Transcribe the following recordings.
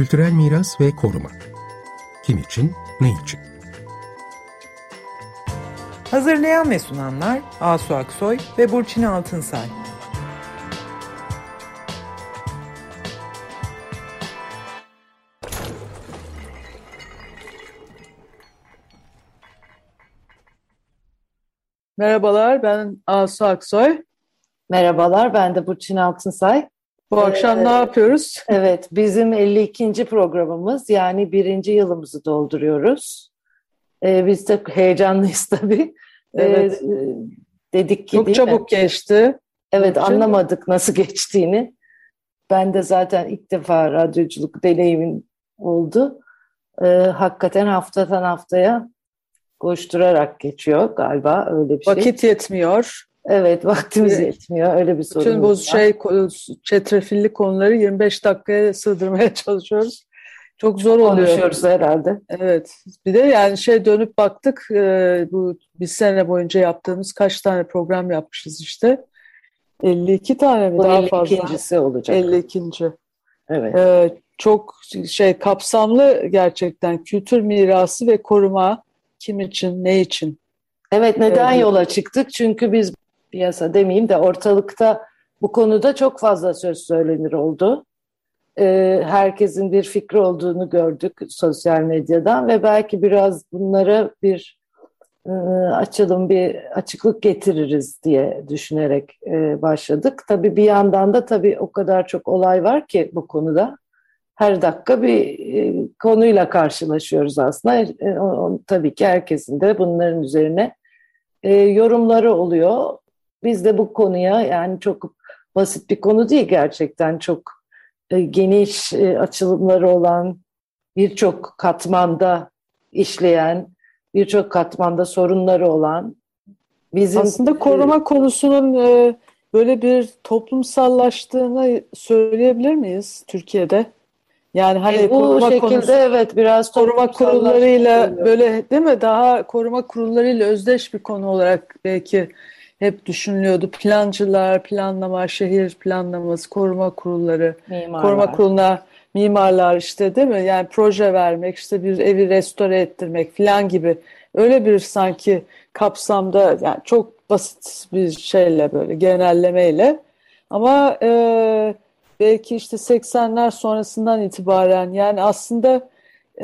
Kültürel miras ve koruma. Kim için, ne için? Hazırlayan ve sunanlar Asu Aksoy ve Burçin Altınsay. Merhabalar, ben Asu Aksoy. Merhabalar, ben de Burçin Altınsay. Bu akşam ee, ne yapıyoruz? Evet, bizim 52. programımız yani birinci yılımızı dolduruyoruz. Ee, biz de heyecanlıyız tabii. Ee, evet. Ee, dedik ki Çok çabuk mi? geçti. Evet, Burçin. anlamadık nasıl geçtiğini. Ben de zaten ilk defa radyoculuk deneyimim oldu. Ee, hakikaten haftadan haftaya koşturarak geçiyor galiba öyle bir şey. Vakit yetmiyor. Evet vaktimiz evet. yetmiyor öyle bir sorun. Bütün bu şey çetrefilli konuları 25 dakikaya sığdırmaya çalışıyoruz. Çok zor oluyor. Konuşuyoruz herhalde. Evet. Bir de yani şey dönüp baktık e, bu bir sene boyunca yaptığımız kaç tane program yapmışız işte. 52 tane mi bu daha 52. fazla? 52. olacak. 52. Evet. E, çok şey kapsamlı gerçekten kültür mirası ve koruma kim için, ne için? Evet neden evet. yola çıktık? Çünkü biz piyasa demeyeyim de ortalıkta bu konuda çok fazla söz söylenir oldu. Ee, herkesin bir fikri olduğunu gördük sosyal medyadan ve belki biraz bunlara bir e, açalım, bir açıklık getiririz diye düşünerek e, başladık. Tabii bir yandan da tabii o kadar çok olay var ki bu konuda her dakika bir e, konuyla karşılaşıyoruz aslında. Tabii ki herkesin de bunların üzerine yorumları oluyor. Biz de bu konuya yani çok basit bir konu değil gerçekten çok e, geniş e, açılımları olan birçok katmanda işleyen birçok katmanda sorunları olan bizim aslında koruma e, konusunun e, böyle bir toplumsallaştığını söyleyebilir miyiz Türkiye'de? Yani hani e, bu koruma şekilde konusu, evet biraz koruma kurullarıyla böyle değil mi daha koruma kurullarıyla özdeş bir konu olarak belki hep düşünülüyordu. Plancılar, planlama, şehir planlaması, koruma kurulları, mimarlar. koruma kuruluna mimarlar işte değil mi? Yani proje vermek, işte bir evi restore ettirmek falan gibi. Öyle bir sanki kapsamda yani çok basit bir şeyle böyle genellemeyle ama e, belki işte 80'ler sonrasından itibaren yani aslında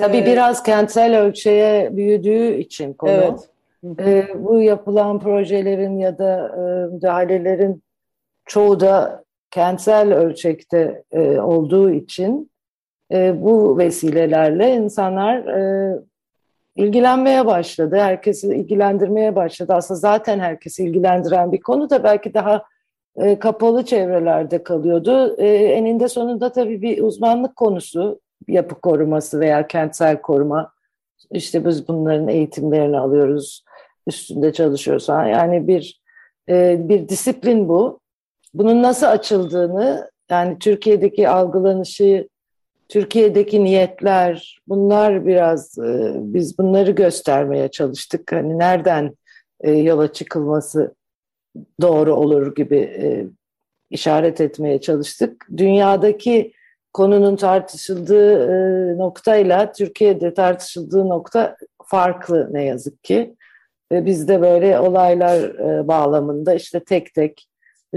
tabii e, biraz kentsel ölçeğe büyüdüğü için konu. Evet. E, bu yapılan projelerin ya da e, müdahalelerin çoğu da kentsel ölçekte e, olduğu için e, bu vesilelerle insanlar e, ilgilenmeye başladı. Herkesi ilgilendirmeye başladı. Aslında zaten herkesi ilgilendiren bir konu da belki daha e, kapalı çevrelerde kalıyordu. E, eninde sonunda tabii bir uzmanlık konusu yapı koruması veya kentsel koruma. İşte biz bunların eğitimlerini alıyoruz, üstünde çalışıyoruz. Yani bir e, bir disiplin bu. Bunun nasıl açıldığını, yani Türkiye'deki algılanışı, Türkiye'deki niyetler, bunlar biraz e, biz bunları göstermeye çalıştık. Hani nereden e, yola çıkılması doğru olur gibi e, işaret etmeye çalıştık. Dünyadaki konunun tartışıldığı e, noktayla Türkiye'de tartışıldığı nokta farklı ne yazık ki. Ve bizde böyle olaylar e, bağlamında işte tek tek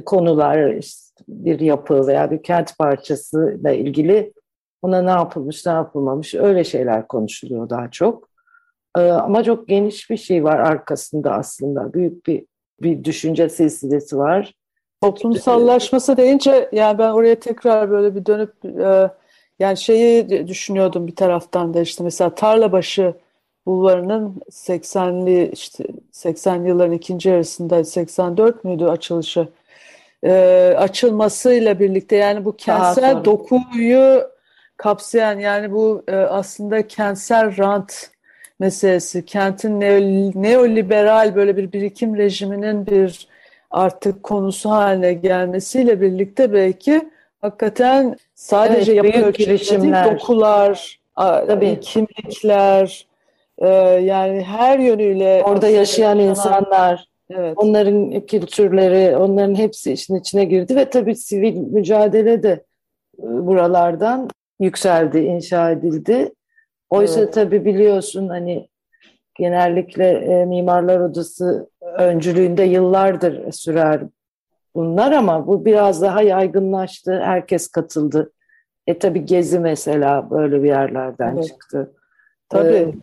konular, işte bir yapı veya bir kent parçasıyla ilgili ona ne yapılmış, ne yapılmamış öyle şeyler konuşuluyor daha çok. E, ama çok geniş bir şey var arkasında aslında. Büyük bir bir düşünce silsilesi var. Toplumsallaşması deyince yani ben oraya tekrar böyle bir dönüp e, yani şeyi düşünüyordum bir taraftan da işte mesela Tarlabaşı Bulvarı'nın 80'li işte 80 yılların ikinci yarısında 84 müydü açılışı? E, açılmasıyla birlikte yani bu kentsel dokuyu kapsayan yani bu e, aslında kentsel rant meselesi, kentin neoliberal böyle bir birikim rejiminin bir artık konusu haline gelmesiyle birlikte belki hakikaten sadece evet, yapı ölçekleri dokular, Tabii. kimlikler, e, yani her yönüyle orada yaşayan insanlar, evet. onların kültürleri, onların hepsi işin içine girdi ve tabii sivil mücadele de e, buralardan yükseldi, inşa edildi. Oysa evet. tabii biliyorsun hani genellikle e, Mimarlar Odası öncülüğünde yıllardır sürer bunlar ama bu biraz daha yaygınlaştı. Herkes katıldı. E tabii Gezi mesela böyle bir yerlerden evet. çıktı. Tabii. Ee,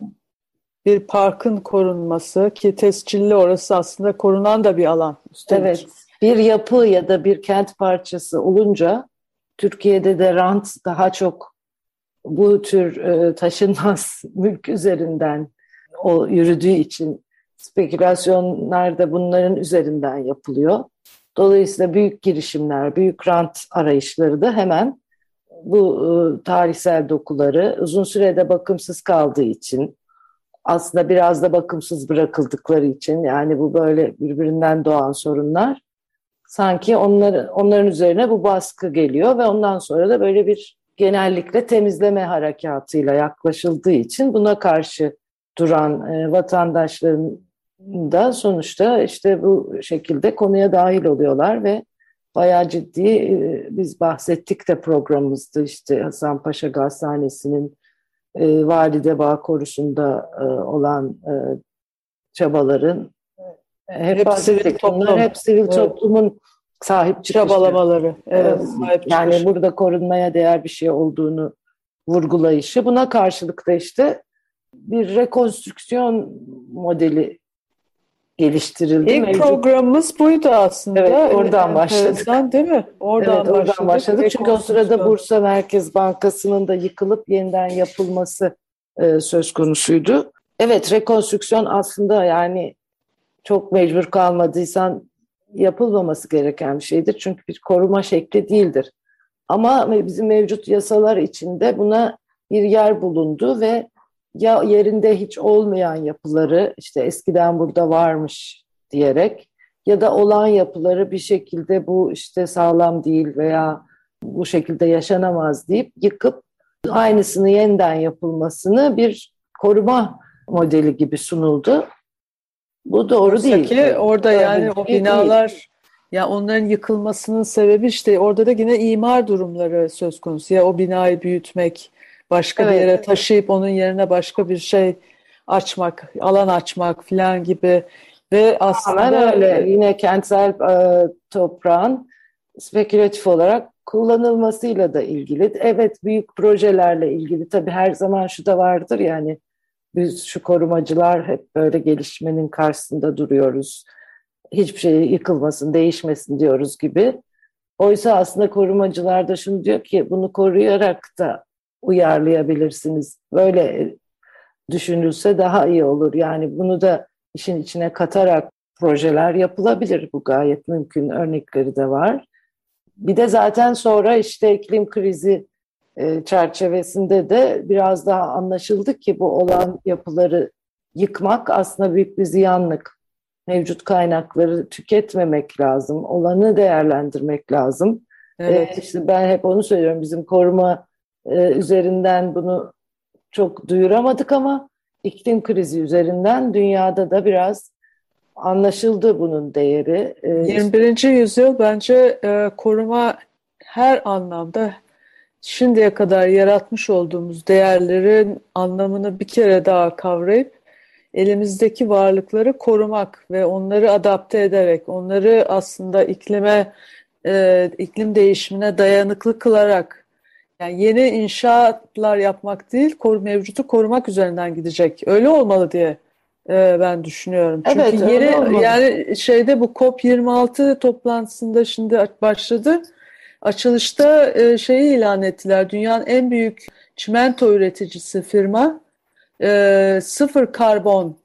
bir parkın korunması ki tescilli orası aslında korunan da bir alan. Üstelik. Evet. Bir yapı ya da bir kent parçası olunca Türkiye'de de rant daha çok bu tür e, taşınmaz mülk üzerinden o yürüdüğü için spekülasyonlar da bunların üzerinden yapılıyor. Dolayısıyla büyük girişimler, büyük rant arayışları da hemen bu e, tarihsel dokuları uzun sürede bakımsız kaldığı için aslında biraz da bakımsız bırakıldıkları için yani bu böyle birbirinden doğan sorunlar sanki onlar, onların üzerine bu baskı geliyor ve ondan sonra da böyle bir genellikle temizleme harekatıyla yaklaşıldığı için buna karşı duran e, vatandaşların da sonuçta işte bu şekilde konuya dahil oluyorlar ve bayağı ciddi e, biz bahsettik de programımızda işte Hasan Paşa Gazhanesi'nin e, Valide Bağ Korusu'nda e, olan e, çabaların e, hep, hep sivil toplum. hep sivil evet. toplumun sahip çıkışı. Çabalamaları. Evet, sahip yani çıkışı. burada korunmaya değer bir şey olduğunu vurgulayışı. Buna karşılık da işte bir rekonstrüksiyon modeli geliştirildi. İlk Mevcut... programımız buydu aslında. Evet, oradan başladık. Değil mi? Oradan, evet, oradan başladık. başladık. Çünkü o sırada Bursa Merkez Bankası'nın da yıkılıp yeniden yapılması e, söz konusuydu. Evet, rekonstrüksiyon aslında yani çok mecbur kalmadıysan yapılmaması gereken bir şeydir. Çünkü bir koruma şekli değildir. Ama bizim mevcut yasalar içinde buna bir yer bulundu ve ya yerinde hiç olmayan yapıları işte eskiden burada varmış diyerek ya da olan yapıları bir şekilde bu işte sağlam değil veya bu şekilde yaşanamaz deyip yıkıp aynısını yeniden yapılmasını bir koruma modeli gibi sunuldu. Bu doğru Oysa değil. Ki orada yani o binalar değil. ya onların yıkılmasının sebebi işte orada da yine imar durumları söz konusu. Ya o binayı büyütmek başka evet. bir yere taşıyıp onun yerine başka bir şey açmak, alan açmak falan gibi ve aslında Hemen öyle yine kentsel e, toprağın spekülatif olarak kullanılmasıyla da ilgili. Evet büyük projelerle ilgili tabii her zaman şu da vardır yani biz şu korumacılar hep böyle gelişmenin karşısında duruyoruz. Hiçbir şey yıkılmasın, değişmesin diyoruz gibi. Oysa aslında korumacılar da şunu diyor ki bunu koruyarak da uyarlayabilirsiniz. Böyle düşünülse daha iyi olur. Yani bunu da işin içine katarak projeler yapılabilir. Bu gayet mümkün örnekleri de var. Bir de zaten sonra işte iklim krizi e, çerçevesinde de biraz daha anlaşıldı ki bu olan yapıları yıkmak aslında büyük bir ziyanlık. Mevcut kaynakları tüketmemek lazım, olanı değerlendirmek lazım. Evet. Ee, işte ben hep onu söylüyorum, bizim koruma e, üzerinden bunu çok duyuramadık ama iklim krizi üzerinden dünyada da biraz anlaşıldı bunun değeri. 21. E, yüzyıl bence e, koruma her anlamda şimdiye kadar yaratmış olduğumuz değerlerin anlamını bir kere daha kavrayıp elimizdeki varlıkları korumak ve onları adapte ederek, onları aslında iklime, e, iklim değişimine dayanıklı kılarak yani yeni inşaatlar yapmak değil, kor, mevcutu korumak üzerinden gidecek. Öyle olmalı diye e, ben düşünüyorum. Çünkü evet, yeni yani şeyde bu COP26 toplantısında şimdi başladı. Açılışta e, şeyi ilan ettiler. Dünyanın en büyük çimento üreticisi firma e, sıfır karbon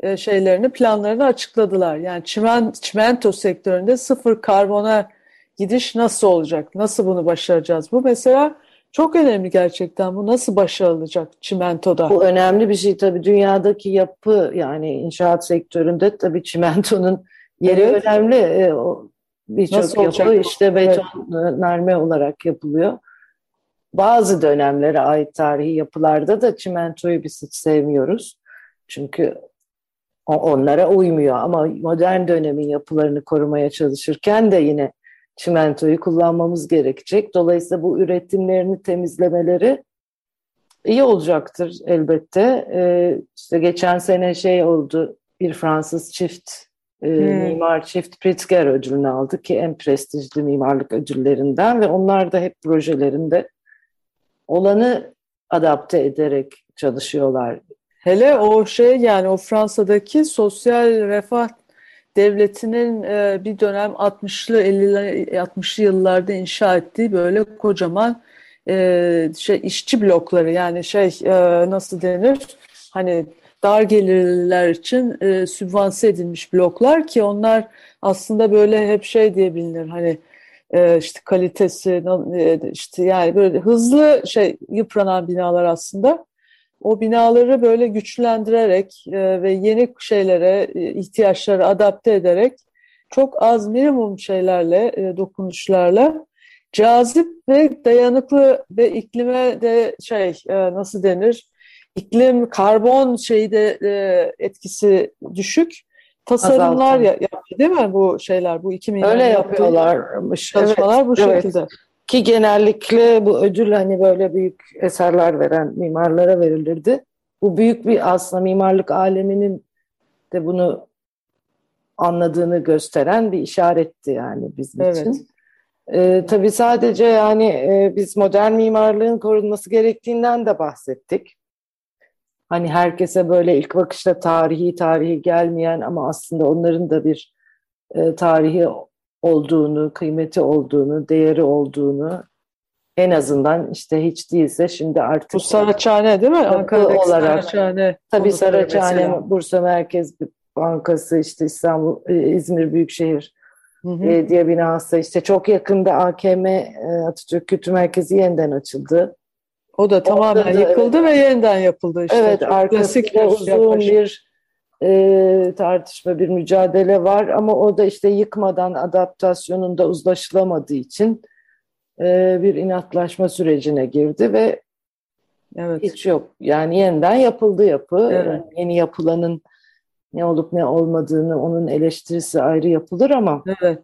e, şeylerini planlarını açıkladılar. Yani çimen, çimento sektöründe sıfır karbona gidiş nasıl olacak? Nasıl bunu başaracağız? Bu mesela çok önemli gerçekten. Bu nasıl başarılacak çimentoda? Bu önemli bir şey tabii. Dünyadaki yapı yani inşaat sektöründe tabii çimentonun yeri evet. önemli. E, Birçok yapı işte betonarme evet. olarak yapılıyor. Bazı dönemlere ait tarihi yapılarda da çimentoyu biz hiç sevmiyoruz. Çünkü onlara uymuyor ama modern dönemin yapılarını korumaya çalışırken de yine çimentoyu kullanmamız gerekecek. Dolayısıyla bu üretimlerini temizlemeleri iyi olacaktır elbette. Ee, işte geçen sene şey oldu bir Fransız çift e, hmm. mimar çift Pritzker ödülünü aldı ki en prestijli mimarlık ödüllerinden ve onlar da hep projelerinde olanı adapte ederek çalışıyorlar. Hele o şey yani o Fransa'daki sosyal refah devletinin e, bir dönem 60'lı 50'li 60'lı yıllarda inşa ettiği böyle kocaman e, şey işçi blokları. Yani şey e, nasıl denir? Hani dar gelirliler için e, sübvanse edilmiş bloklar ki onlar aslında böyle hep şey diye bilinir. Hani e, işte kalitesi e, işte yani böyle hızlı şey yıpranan binalar aslında o binaları böyle güçlendirerek e, ve yeni şeylere e, ihtiyaçları adapte ederek çok az minimum şeylerle e, dokunuşlarla cazip ve dayanıklı ve iklime de şey e, nasıl denir? İklim karbon şeyde e, etkisi düşük. Tasarımlar ya, yaptı değil mi bu şeyler bu 2000 öyle yapıyorlarmış. Çalışmalar evet, bu evet. Ki genellikle bu ödül hani böyle büyük eserler veren mimarlara verilirdi bu büyük bir aslında mimarlık aleminin de bunu anladığını gösteren bir işaretti yani bizim evet. için. Ee, tabii sadece yani e, biz modern mimarlığın korunması gerektiğinden de bahsettik. Hani herkese böyle ilk bakışta tarihi tarihi gelmeyen ama aslında onların da bir e, tarihi olduğunu, kıymeti olduğunu, değeri olduğunu en azından işte hiç değilse şimdi artık bu Saraçhane değil mi? Ankara'daki olarak Saraçhane. Tabii Saraçhane, Bursa Merkez Bankası, işte İstanbul, e, İzmir Büyükşehir hı hı. Belediye binası işte çok yakında AKM e, Atatürk Kültür Merkezi yeniden açıldı. O da tamamen da, yıkıldı evet. ve yeniden yapıldı işte. Evet, arkasında uzun yaklaşık. bir e, tartışma, bir mücadele var ama o da işte yıkmadan adaptasyonunda uzlaşılamadığı için e, bir inatlaşma sürecine girdi ve evet. hiç yok. Yani yeniden yapıldı yapı. Evet. Yeni yapılanın ne olup ne olmadığını onun eleştirisi ayrı yapılır ama evet.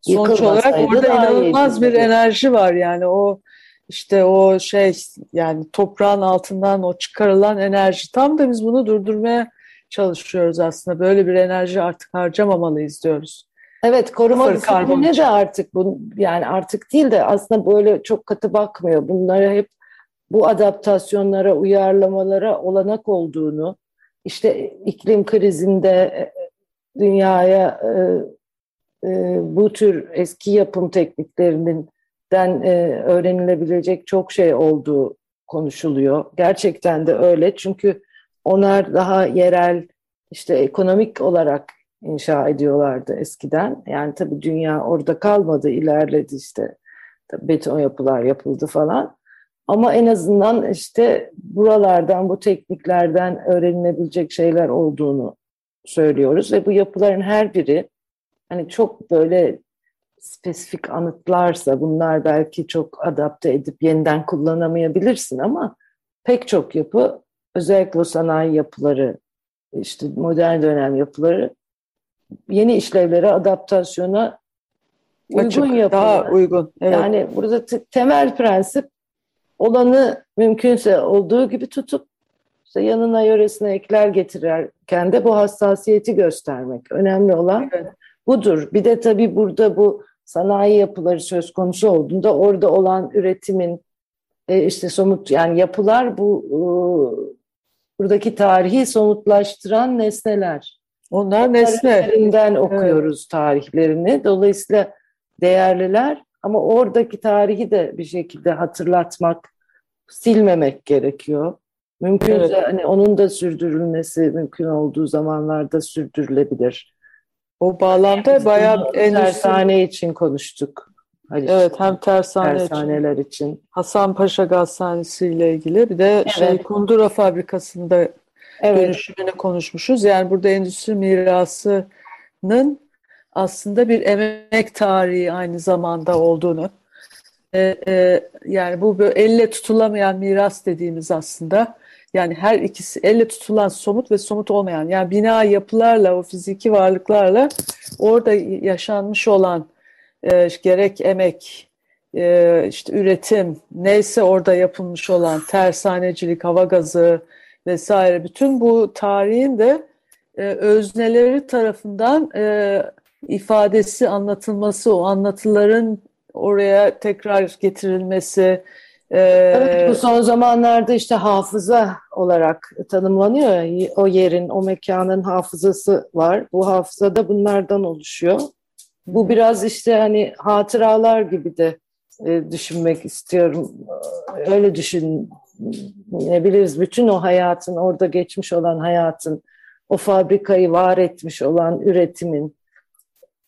sonuç olarak orada inanılmaz bir enerji var yani o işte o şey yani toprağın altından o çıkarılan enerji tam da biz bunu durdurmaya çalışıyoruz aslında böyle bir enerji artık harcamamalıyız diyoruz. Evet koruma disipline de artık bu yani artık değil de aslında böyle çok katı bakmıyor. Bunlara hep bu adaptasyonlara, uyarlamalara olanak olduğunu, işte iklim krizinde e, dünyaya e, e, bu tür eski yapım tekniklerinin den e, öğrenilebilecek çok şey olduğu konuşuluyor. Gerçekten de öyle çünkü onlar daha yerel işte ekonomik olarak inşa ediyorlardı eskiden. Yani tabii dünya orada kalmadı, ilerledi işte. Tabii beton yapılar yapıldı falan. Ama en azından işte buralardan, bu tekniklerden öğrenilebilecek şeyler olduğunu söylüyoruz ve bu yapıların her biri hani çok böyle spesifik anıtlarsa bunlar belki çok adapte edip yeniden kullanamayabilirsin ama pek çok yapı özellikle o sanayi yapıları işte modern dönem yapıları yeni işlevlere adaptasyona uygun yapılar. Daha uygun. Evet. Yani burada temel prensip olanı mümkünse olduğu gibi tutup işte yanına yöresine ekler getirirken de bu hassasiyeti göstermek. Önemli olan evet. budur. Bir de tabii burada bu sanayi yapıları söz konusu olduğunda orada olan üretimin e, işte somut yani yapılar bu buradaki tarihi somutlaştıran nesneler. Onlar nesne. Üzerinden okuyoruz evet. tarihlerini. Dolayısıyla değerliler ama oradaki tarihi de bir şekilde hatırlatmak, silmemek gerekiyor. Mümkünse evet. hani onun da sürdürülmesi mümkün olduğu zamanlarda sürdürülebilir. O bağlamda yani bayağı endüstri... tersane için konuştuk. Haliç, evet hem tersane tersaneler için. için. Hasan Paşa Gazhanesi ile ilgili bir de evet. şey Kundura fabrikasında evet. dönüşümünü konuşmuşuz. Yani burada endüstri mirasının aslında bir emek tarihi aynı zamanda olduğunu e, e, yani bu böyle elle tutulamayan miras dediğimiz aslında yani her ikisi elle tutulan somut ve somut olmayan yani bina yapılarla o fiziki varlıklarla orada yaşanmış olan e, gerek emek, e, işte üretim, neyse orada yapılmış olan tersanecilik, hava gazı vesaire bütün bu tarihin de e, özneleri tarafından e, ifadesi, anlatılması, o anlatıların oraya tekrar getirilmesi. E, evet, bu son zamanlarda işte hafıza olarak tanımlanıyor. O yerin, o mekanın hafızası var. Bu hafıza da bunlardan oluşuyor. Bu biraz işte hani hatıralar gibi de e, düşünmek istiyorum. Öyle düşünebiliriz. Bütün o hayatın, orada geçmiş olan hayatın, o fabrikayı var etmiş olan üretimin,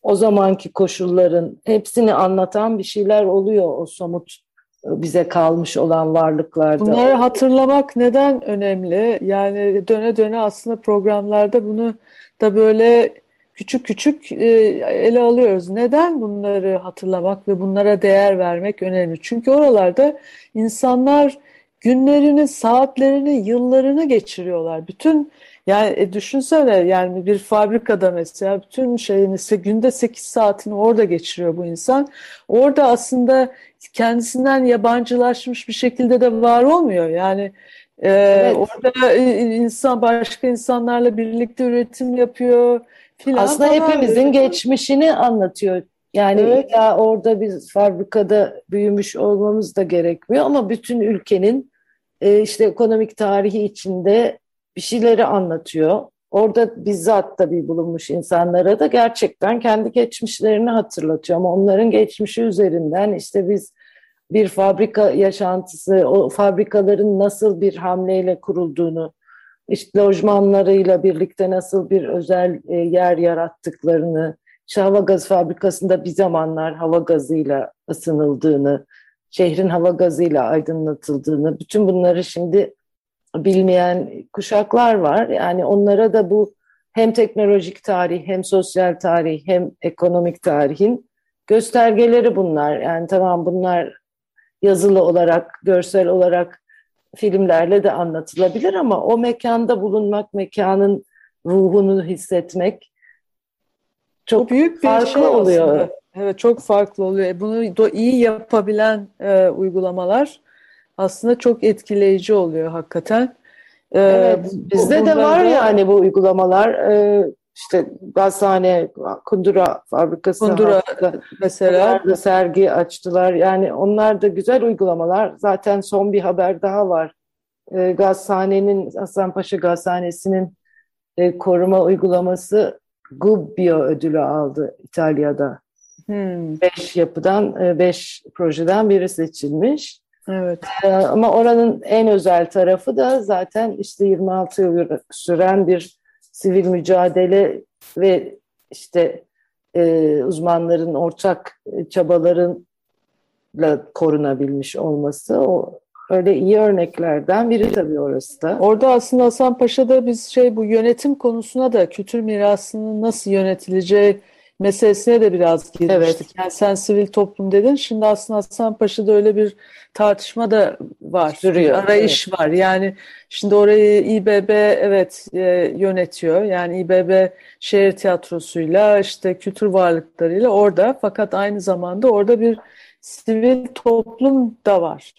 o zamanki koşulların hepsini anlatan bir şeyler oluyor o somut e, bize kalmış olan varlıklarda. Bunları hatırlamak neden önemli? Yani döne döne aslında programlarda bunu da böyle küçük küçük e, ele alıyoruz. Neden bunları hatırlamak ve bunlara değer vermek önemli? Çünkü oralarda insanlar günlerini, saatlerini, yıllarını geçiriyorlar. Bütün yani e, düşünsene yani bir fabrikada mesela bütün şeyini günde 8 saatini orada geçiriyor bu insan. Orada aslında kendisinden yabancılaşmış bir şekilde de var olmuyor. Yani e, evet. orada e, insan başka insanlarla birlikte üretim yapıyor filan. Aslında hepimizin geçmişini anlatıyor. Yani evet. illa orada biz fabrikada büyümüş olmamız da gerekmiyor ama bütün ülkenin e, işte ekonomik tarihi içinde bir şeyleri anlatıyor. Orada bizzat tabii bulunmuş insanlara da gerçekten kendi geçmişlerini hatırlatıyor. Ama onların geçmişi üzerinden işte biz bir fabrika yaşantısı, o fabrikaların nasıl bir hamleyle kurulduğunu, işte lojmanlarıyla birlikte nasıl bir özel e, yer yarattıklarını, işte hava gazı fabrikasında bir zamanlar hava gazıyla ısınıldığını, şehrin hava gazıyla aydınlatıldığını, bütün bunları şimdi bilmeyen kuşaklar var. Yani onlara da bu hem teknolojik tarih, hem sosyal tarih, hem ekonomik tarihin göstergeleri bunlar. Yani tamam bunlar yazılı olarak, görsel olarak filmlerle de anlatılabilir ama o mekanda bulunmak, mekanın ruhunu hissetmek çok büyük bir farklı şey oluyor. Aslında. Evet çok farklı oluyor. Bunu da iyi yapabilen e, uygulamalar aslında çok etkileyici oluyor hakikaten. Ee, evet, bizde de var da... yani bu uygulamalar. İşte Gazhane, Kundura fabrikası Kundura mesela da sergi açtılar. Yani onlar da güzel uygulamalar. Zaten son bir haber daha var. Ee, Gazhane'nin Hasanpaşa Gazhanesi'nin e, koruma uygulaması Gubbio ödülü aldı İtalya'da. Hmm. Beş yapıdan, e, beş projeden biri seçilmiş. Evet. Ee, ama oranın en özel tarafı da zaten işte 26 yıl süren bir sivil mücadele ve işte e, uzmanların ortak çabalarınla korunabilmiş olması o öyle iyi örneklerden biri tabii orası da. Orada aslında Hasan Paşa'da biz şey bu yönetim konusuna da kültür mirasının nasıl yönetileceği meselesine de biraz girmiştik. Evet. Yani sen sivil toplum dedin. Şimdi aslında Hasan Paşa'da öyle bir tartışma da var. Sürüyor. Arayış evet. var. Yani şimdi orayı İBB evet e, yönetiyor. Yani İBB şehir tiyatrosuyla işte kültür varlıklarıyla orada fakat aynı zamanda orada bir sivil toplum da var.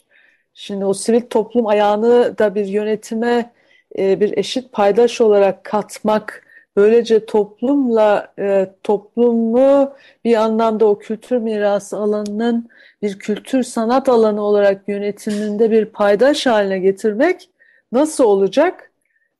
Şimdi o sivil toplum ayağını da bir yönetime e, bir eşit paydaş olarak katmak Böylece toplumla e, toplumu bir anlamda o kültür mirası alanının bir kültür sanat alanı olarak yönetiminde bir paydaş haline getirmek nasıl olacak?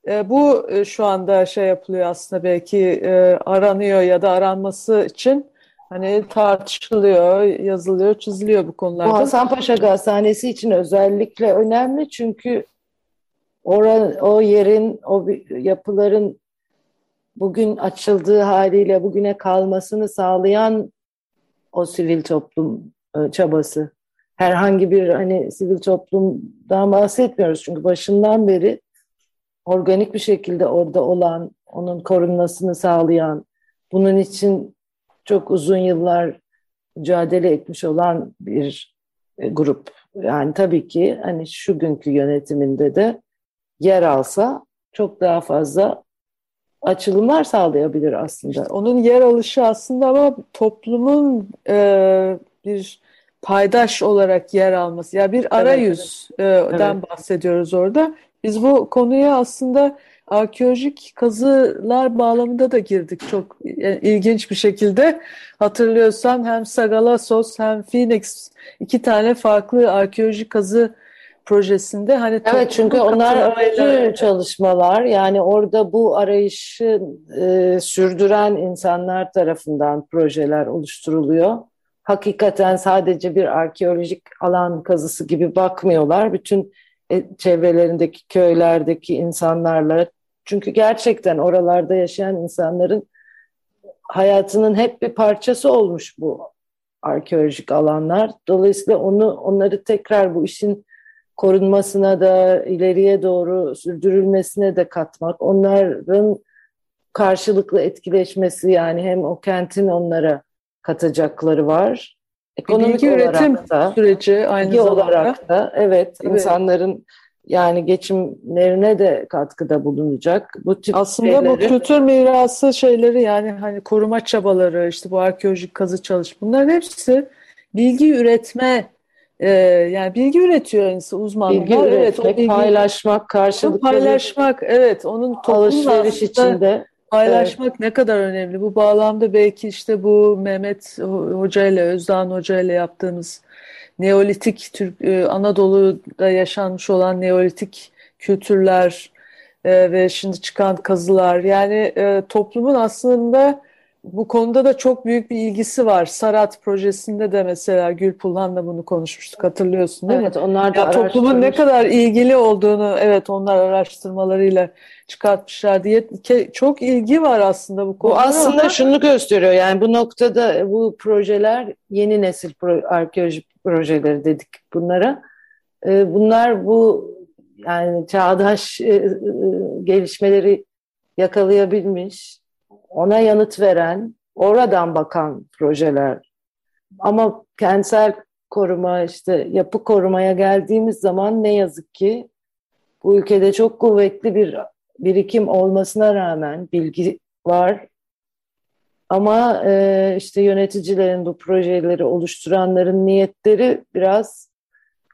E, bu e, şu anda şey yapılıyor aslında belki e, aranıyor ya da aranması için hani tartışılıyor, yazılıyor, çiziliyor bu konularda. Bu Hasanpaşa Gazhanesi için özellikle önemli çünkü oran, o yerin, o yapıların bugün açıldığı haliyle bugüne kalmasını sağlayan o sivil toplum e, çabası. Herhangi bir hani sivil toplumdan bahsetmiyoruz çünkü başından beri organik bir şekilde orada olan, onun korunmasını sağlayan, bunun için çok uzun yıllar mücadele etmiş olan bir e, grup. Yani tabii ki hani şu günkü yönetiminde de yer alsa çok daha fazla açılımlar sağlayabilir aslında. İşte onun yer alışı aslında ama toplumun e, bir paydaş olarak yer alması. Ya yani bir arayüzden evet. evet. bahsediyoruz orada. Biz bu konuya aslında arkeolojik kazılar bağlamında da girdik çok yani ilginç bir şekilde. Hatırlıyorsan hem Sagalassos hem Phoenix iki tane farklı arkeolojik kazı projesinde hani Evet çünkü onlar aracı çalışmalar yani orada bu arayışı e, sürdüren insanlar tarafından projeler oluşturuluyor. Hakikaten sadece bir arkeolojik alan kazısı gibi bakmıyorlar. Bütün e, çevrelerindeki köylerdeki insanlarla çünkü gerçekten oralarda yaşayan insanların hayatının hep bir parçası olmuş bu arkeolojik alanlar. Dolayısıyla onu onları tekrar bu işin korunmasına da ileriye doğru sürdürülmesine de katmak, onların karşılıklı etkileşmesi yani hem o kentin onlara katacakları var. Ekonomik bilgi üretim da, süreci aynı bilgi zamanda. olarak da evet, evet insanların yani geçimlerine de katkıda bulunacak. Bu tip Aslında şeyleri... bu kültür mirası şeyleri yani hani koruma çabaları işte bu arkeolojik kazı çalış bunların hepsi bilgi üretme e, yani bilgi üretiyor uzmanlar. Bilgi üretmek, evet, o bilgi, paylaşmak, karşılıklı paylaşmak evet onun alışveriş içinde paylaşmak evet. ne kadar önemli. Bu bağlamda belki işte bu Mehmet Hoca ile Özdan Hoca ile yaptığımız Neolitik Türk e, Anadolu'da yaşanmış olan Neolitik kültürler e, ve şimdi çıkan kazılar yani e, toplumun aslında bu konuda da çok büyük bir ilgisi var. Sarat projesinde de mesela Gülpulhan'la bunu konuşmuştuk hatırlıyorsun değil evet, mi? Onlar da ya, toplumun ne kadar ilgili olduğunu evet onlar araştırmalarıyla çıkartmışlar diye çok ilgi var aslında bu konuda. Bu aslında ama... şunu gösteriyor yani bu noktada bu projeler yeni nesil pro, arkeoloji projeleri dedik bunlara. Ee, bunlar bu yani çağdaş e, e, gelişmeleri yakalayabilmiş ona yanıt veren, oradan bakan projeler. Ama kentsel koruma, işte yapı korumaya geldiğimiz zaman ne yazık ki bu ülkede çok kuvvetli bir birikim olmasına rağmen bilgi var. Ama e, işte yöneticilerin bu projeleri oluşturanların niyetleri biraz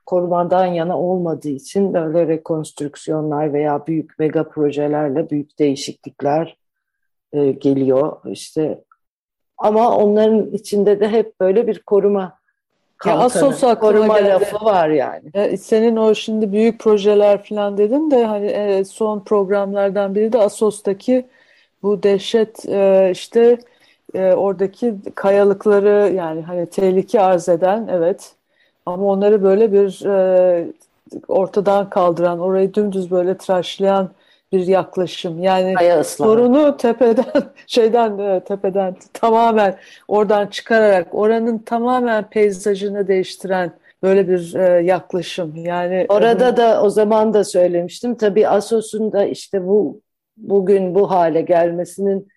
korumadan yana olmadığı için böyle rekonstrüksiyonlar veya büyük mega projelerle büyük değişiklikler e, geliyor işte ama onların içinde de hep böyle bir koruma kalkanı, Asos koruma geldi. lafı var yani. E, senin o şimdi büyük projeler falan dedin de hani e, son programlardan biri de Asos'taki bu dehşet e, işte e, oradaki kayalıkları yani hani tehlike arz eden evet ama onları böyle bir e, ortadan kaldıran orayı dümdüz böyle tıraşlayan bir yaklaşım. Yani sorunu tepeden şeyden de tepeden tamamen oradan çıkararak oranın tamamen peyzajını değiştiren böyle bir e, yaklaşım. Yani orada e, da o zaman da söylemiştim. Tabii Asos'un da işte bu bugün bu hale gelmesinin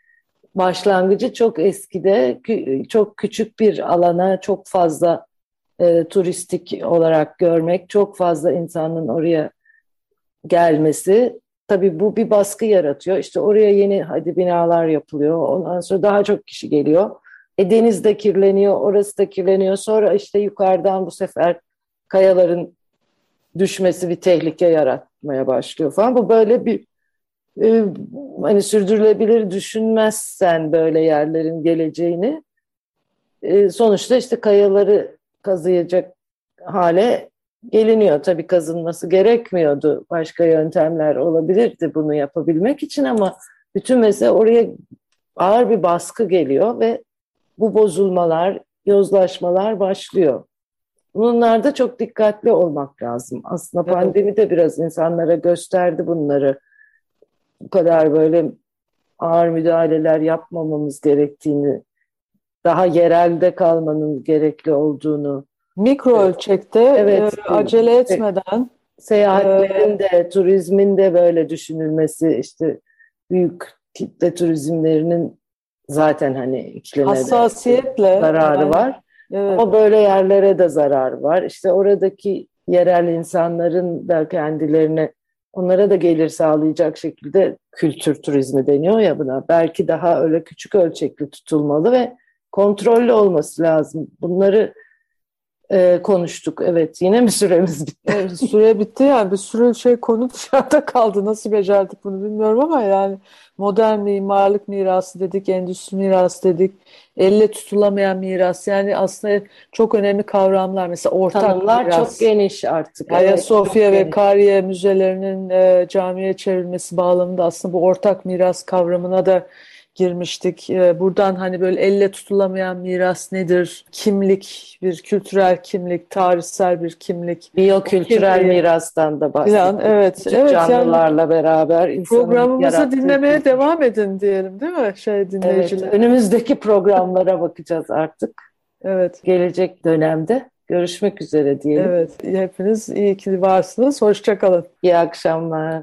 başlangıcı çok eskide çok küçük bir alana çok fazla e, turistik olarak görmek, çok fazla insanın oraya gelmesi tabii bu bir baskı yaratıyor. İşte oraya yeni hadi binalar yapılıyor. Ondan sonra daha çok kişi geliyor. E deniz de kirleniyor, orası da kirleniyor. Sonra işte yukarıdan bu sefer kayaların düşmesi bir tehlike yaratmaya başlıyor falan. Bu böyle bir e, hani sürdürülebilir düşünmezsen böyle yerlerin geleceğini e, sonuçta işte kayaları kazıyacak hale geliniyor. Tabii kazınması gerekmiyordu. Başka yöntemler olabilirdi bunu yapabilmek için ama bütün mesele oraya ağır bir baskı geliyor ve bu bozulmalar, yozlaşmalar başlıyor. Bunlarda çok dikkatli olmak lazım. Aslında evet. pandemi de biraz insanlara gösterdi bunları. Bu kadar böyle ağır müdahaleler yapmamamız gerektiğini, daha yerelde kalmanın gerekli olduğunu mikro ölçekte evet, e, acele etmeden seyahatlerin de e, turizmin de böyle düşünülmesi işte büyük kitle turizmlerinin zaten hani hassasiyetle zararı yani, var. Evet. Ama böyle yerlere de zarar var. İşte oradaki yerel insanların da kendilerine onlara da gelir sağlayacak şekilde kültür turizmi deniyor ya buna. Belki daha öyle küçük ölçekli tutulmalı ve kontrollü olması lazım. Bunları e, konuştuk. Evet yine mi süremiz bitti? Evet, süre bitti yani bir sürü şey konu dışarıda kaldı. Nasıl becerdik bunu bilmiyorum ama yani modern mimarlık mirası dedik, endüstri mirası dedik, elle tutulamayan miras yani aslında çok önemli kavramlar. Mesela ortak Tanımlar miras. çok geniş artık. Ayasofya evet, ve Kariye müzelerinin e, camiye çevrilmesi bağlamında aslında bu ortak miras kavramına da girmiştik. E, buradan hani böyle elle tutulamayan miras nedir? Kimlik, bir kültürel kimlik, tarihsel bir kimlik. Biyokültürel Kimliği- mirastan da bahsettik. Falan, evet, Küçük evet, yani canlılarla beraber insanın Programımızı dinlemeye kültür. devam edin diyelim değil mi şey Evet, dinleyiciler? önümüzdeki programlara bakacağız artık. Evet. Gelecek dönemde görüşmek üzere diyelim. Evet. Hepiniz iyi ki varsınız. Hoşçakalın. İyi akşamlar.